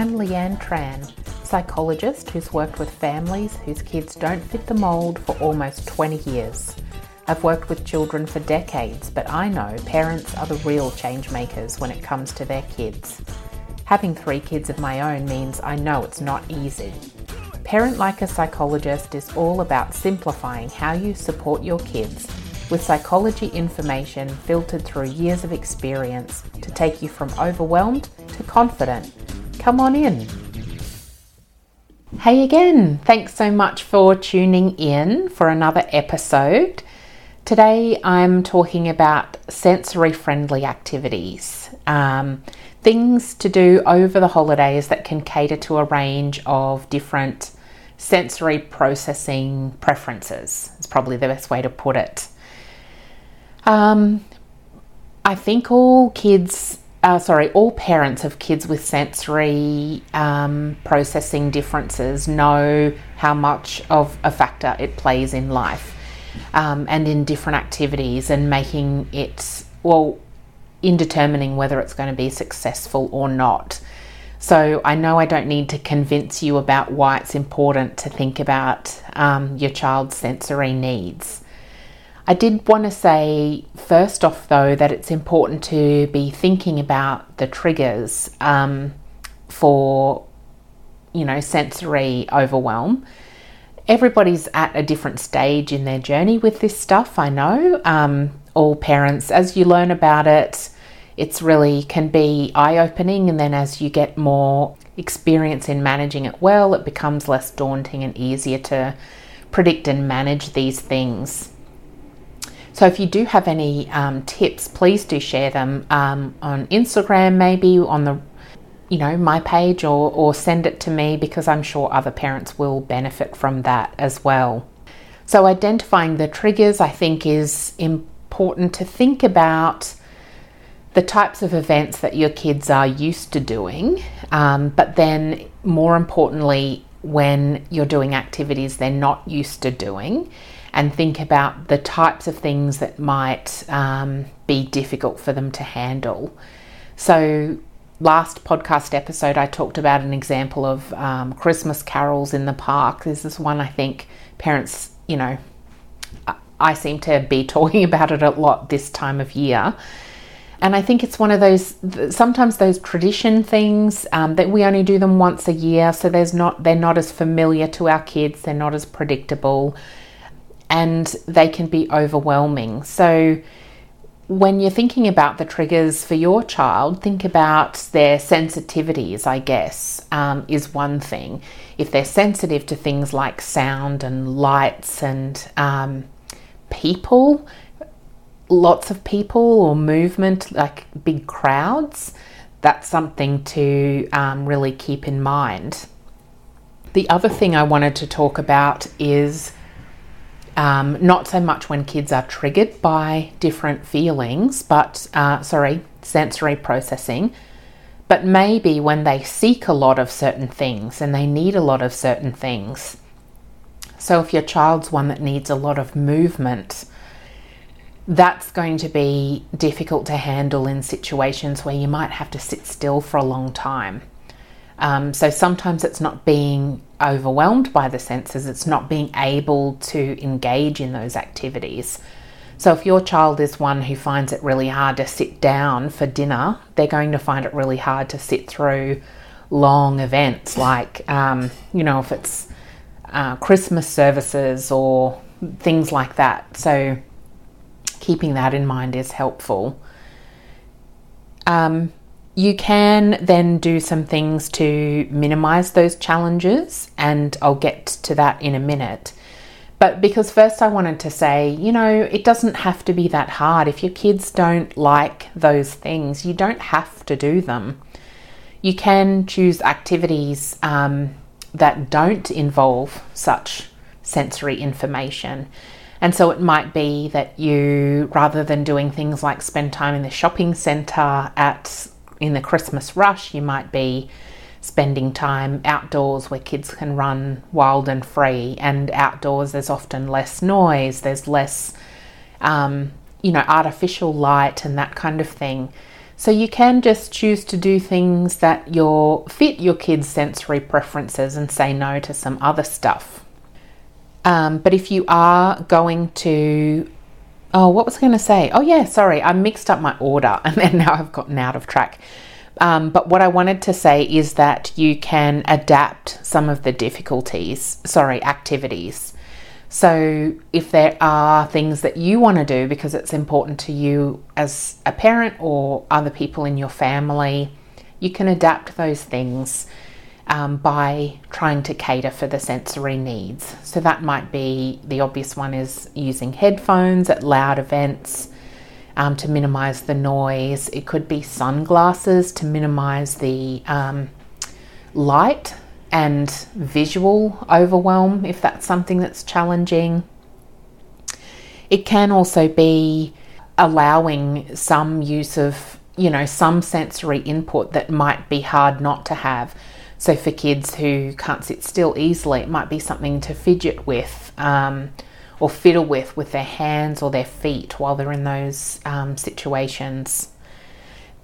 I'm Leanne Tran, psychologist who's worked with families whose kids don't fit the mould for almost 20 years. I've worked with children for decades, but I know parents are the real change makers when it comes to their kids. Having three kids of my own means I know it's not easy. Parent Like a Psychologist is all about simplifying how you support your kids with psychology information filtered through years of experience to take you from overwhelmed to confident. Come on in. Hey again, thanks so much for tuning in for another episode. Today I'm talking about sensory friendly activities, um, things to do over the holidays that can cater to a range of different sensory processing preferences. It's probably the best way to put it. Um, I think all kids, uh, sorry, all parents of kids with sensory um, processing differences know how much of a factor it plays in life um, and in different activities and making it, well, in determining whether it's going to be successful or not. So I know I don't need to convince you about why it's important to think about um, your child's sensory needs. I did want to say, first off, though, that it's important to be thinking about the triggers um, for, you know, sensory overwhelm. Everybody's at a different stage in their journey with this stuff, I know. Um, all parents, as you learn about it, it's really can be eye opening, and then as you get more experience in managing it well, it becomes less daunting and easier to predict and manage these things. So if you do have any um, tips, please do share them um, on Instagram, maybe on the you know my page, or or send it to me because I'm sure other parents will benefit from that as well. So identifying the triggers, I think, is important to think about the types of events that your kids are used to doing, um, but then more importantly, when you're doing activities they're not used to doing and think about the types of things that might um, be difficult for them to handle. So, last podcast episode, I talked about an example of um, Christmas carols in the park. There's This is one I think parents, you know, I seem to be talking about it a lot this time of year. And I think it's one of those sometimes those tradition things um, that we only do them once a year, so there's not they're not as familiar to our kids, they're not as predictable and they can be overwhelming. So, when you're thinking about the triggers for your child, think about their sensitivities, I guess, um, is one thing. If they're sensitive to things like sound and lights and um, people, lots of people or movement, like big crowds, that's something to um, really keep in mind. The other thing I wanted to talk about is um, not so much when kids are triggered by different feelings, but uh, sorry, sensory processing, but maybe when they seek a lot of certain things and they need a lot of certain things. So, if your child's one that needs a lot of movement, that's going to be difficult to handle in situations where you might have to sit still for a long time. Um, so sometimes it's not being overwhelmed by the senses, it's not being able to engage in those activities. So if your child is one who finds it really hard to sit down for dinner, they're going to find it really hard to sit through long events like, um, you know, if it's uh, Christmas services or things like that. So keeping that in mind is helpful. Um, you can then do some things to minimize those challenges, and I'll get to that in a minute. But because first I wanted to say, you know, it doesn't have to be that hard. If your kids don't like those things, you don't have to do them. You can choose activities um, that don't involve such sensory information. And so it might be that you, rather than doing things like spend time in the shopping centre at in the Christmas rush, you might be spending time outdoors where kids can run wild and free. And outdoors, there's often less noise, there's less, um, you know, artificial light and that kind of thing. So you can just choose to do things that your fit your kids' sensory preferences and say no to some other stuff. Um, but if you are going to, oh, what was I going to say? Oh yeah, sorry, I mixed up my order and then now I've gotten out of track. Um, but what I wanted to say is that you can adapt some of the difficulties, sorry, activities. So, if there are things that you want to do because it's important to you as a parent or other people in your family, you can adapt those things um, by trying to cater for the sensory needs. So, that might be the obvious one is using headphones at loud events um, to minimize the noise, it could be sunglasses to minimize the um, light and visual overwhelm if that's something that's challenging. It can also be allowing some use of, you know, some sensory input that might be hard not to have. So, for kids who can't sit still easily, it might be something to fidget with um, or fiddle with with their hands or their feet while they're in those um, situations.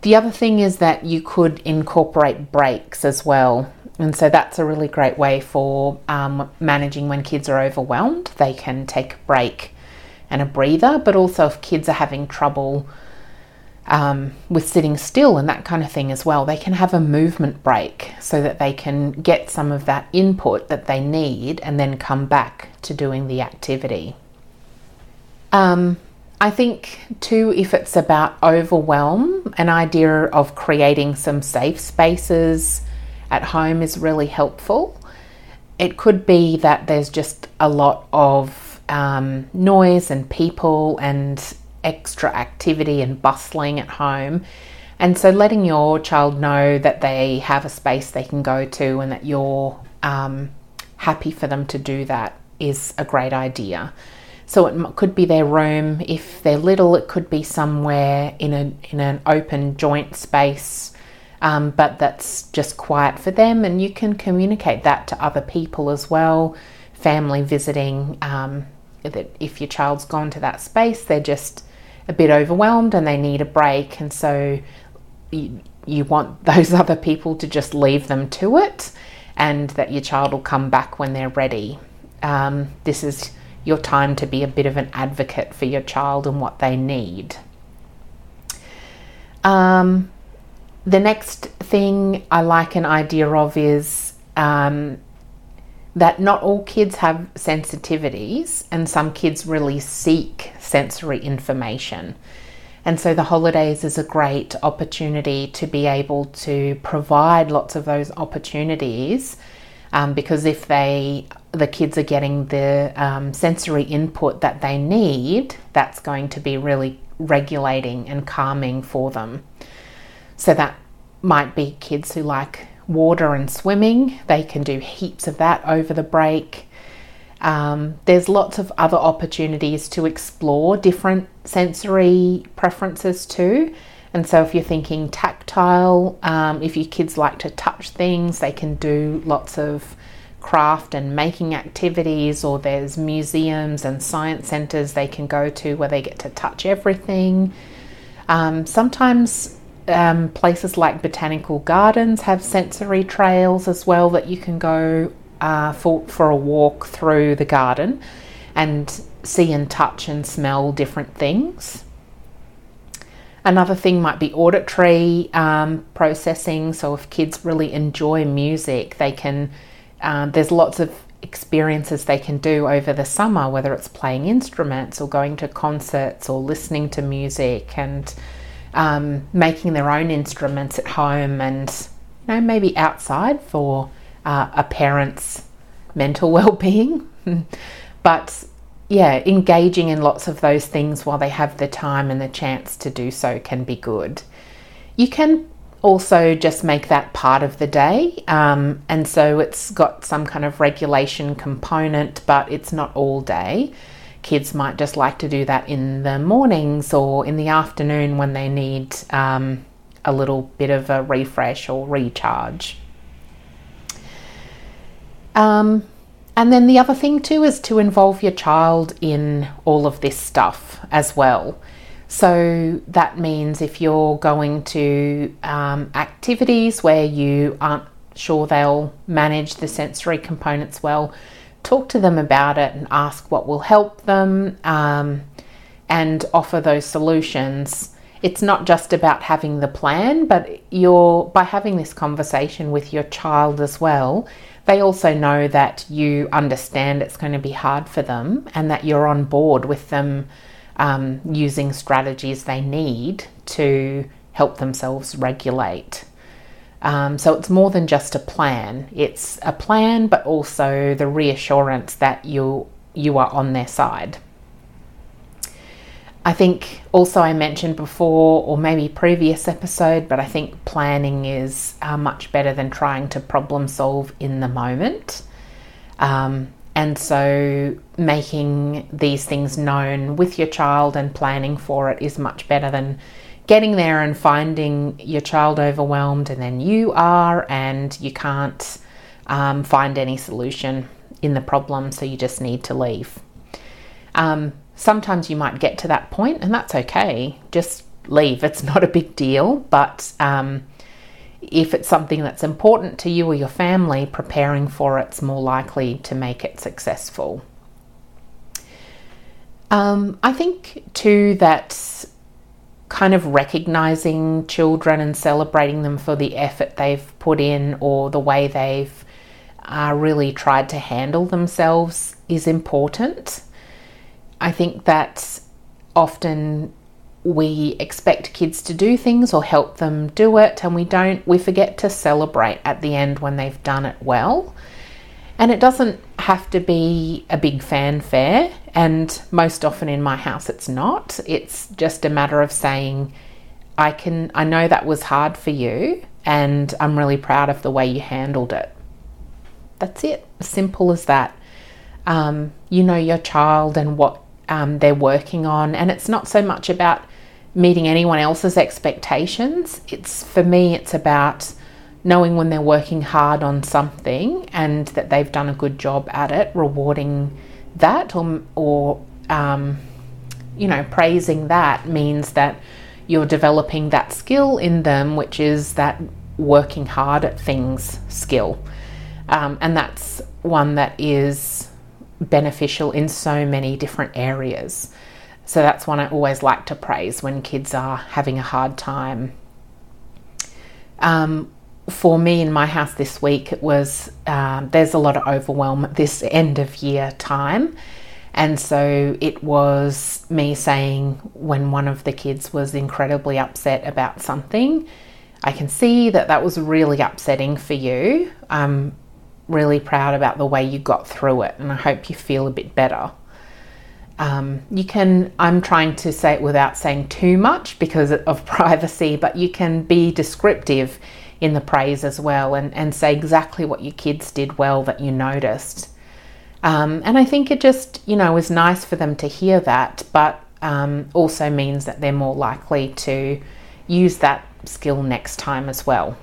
The other thing is that you could incorporate breaks as well. And so that's a really great way for um, managing when kids are overwhelmed. They can take a break and a breather, but also if kids are having trouble um, with sitting still and that kind of thing as well, they can have a movement break so that they can get some of that input that they need and then come back to doing the activity. Um, I think, too, if it's about overwhelm, an idea of creating some safe spaces at home is really helpful. It could be that there's just a lot of um, noise and people and extra activity and bustling at home. And so, letting your child know that they have a space they can go to and that you're um, happy for them to do that is a great idea. So it could be their room. If they're little, it could be somewhere in a in an open joint space, um, but that's just quiet for them. And you can communicate that to other people as well. Family visiting. Um, that if your child's gone to that space, they're just a bit overwhelmed and they need a break, and so you, you want those other people to just leave them to it, and that your child will come back when they're ready. Um, this is your time to be a bit of an advocate for your child and what they need. Um, the next thing I like an idea of is um, that not all kids have sensitivities, and some kids really seek sensory information. And so the holidays is a great opportunity to be able to provide lots of those opportunities um, because if they the kids are getting the um, sensory input that they need, that's going to be really regulating and calming for them. So that might be kids who like water and swimming. They can do heaps of that over the break. Um, there's lots of other opportunities to explore different sensory preferences too. And so, if you're thinking tactile, um, if your kids like to touch things, they can do lots of craft and making activities, or there's museums and science centres they can go to where they get to touch everything. Um, sometimes um, places like botanical gardens have sensory trails as well that you can go uh, for, for a walk through the garden and see and touch and smell different things. Another thing might be auditory um, processing. So, if kids really enjoy music, they can, um, there's lots of experiences they can do over the summer, whether it's playing instruments or going to concerts or listening to music and um, making their own instruments at home and, you know, maybe outside for uh, a parent's mental well being. but yeah, engaging in lots of those things while they have the time and the chance to do so can be good. You can also just make that part of the day, um, and so it's got some kind of regulation component, but it's not all day. Kids might just like to do that in the mornings or in the afternoon when they need um, a little bit of a refresh or recharge. Um, and then the other thing too is to involve your child in all of this stuff as well. So that means if you're going to um, activities where you aren't sure they'll manage the sensory components well, talk to them about it and ask what will help them um, and offer those solutions. It's not just about having the plan, but you're by having this conversation with your child as well. They also know that you understand it's going to be hard for them and that you're on board with them um, using strategies they need to help themselves regulate. Um, so it's more than just a plan. It's a plan, but also the reassurance that you you are on their side. I think also I mentioned before, or maybe previous episode, but I think planning is uh, much better than trying to problem solve in the moment. Um, and so, making these things known with your child and planning for it is much better than getting there and finding your child overwhelmed, and then you are, and you can't um, find any solution in the problem, so you just need to leave. Um, sometimes you might get to that point, and that's okay. Just leave. It's not a big deal, but um, if it's something that's important to you or your family, preparing for it's more likely to make it successful. Um, I think too that kind of recognizing children and celebrating them for the effort they've put in or the way they've uh, really tried to handle themselves is important. I think that often we expect kids to do things or help them do it, and we don't, we forget to celebrate at the end when they've done it well. And it doesn't have to be a big fanfare, and most often in my house it's not. It's just a matter of saying, I can, I know that was hard for you, and I'm really proud of the way you handled it. That's it, simple as that. Um, you know your child and what um, they're working on, and it's not so much about meeting anyone else's expectations. It's for me, it's about knowing when they're working hard on something and that they've done a good job at it, rewarding that or, or um, you know, praising that means that you're developing that skill in them, which is that working hard at things skill. Um, and that's one that is beneficial in so many different areas. So that's one I always like to praise when kids are having a hard time. Um, for me in my house this week, it was um, there's a lot of overwhelm this end of year time. And so it was me saying when one of the kids was incredibly upset about something, I can see that that was really upsetting for you. I'm really proud about the way you got through it, and I hope you feel a bit better. Um, you can, I'm trying to say it without saying too much because of privacy, but you can be descriptive in the praise as well and, and say exactly what your kids did well that you noticed. Um, and I think it just, you know, is nice for them to hear that, but um, also means that they're more likely to use that skill next time as well.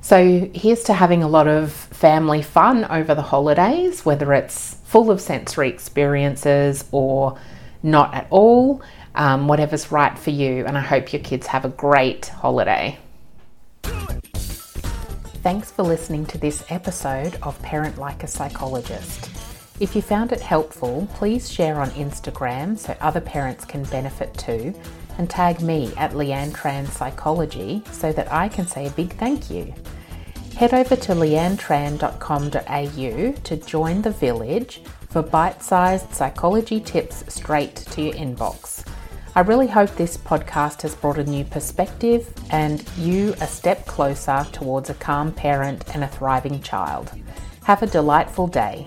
So here's to having a lot of family fun over the holidays, whether it's full of sensory experiences or not at all, um, whatever's right for you. And I hope your kids have a great holiday. Thanks for listening to this episode of Parent Like a Psychologist. If you found it helpful, please share on Instagram so other parents can benefit too, and tag me at Leanne Tran Psychology so that I can say a big thank you head over to leannetran.com.au to join the village for bite sized psychology tips straight to your inbox. I really hope this podcast has brought a new perspective and you a step closer towards a calm parent and a thriving child. Have a delightful day.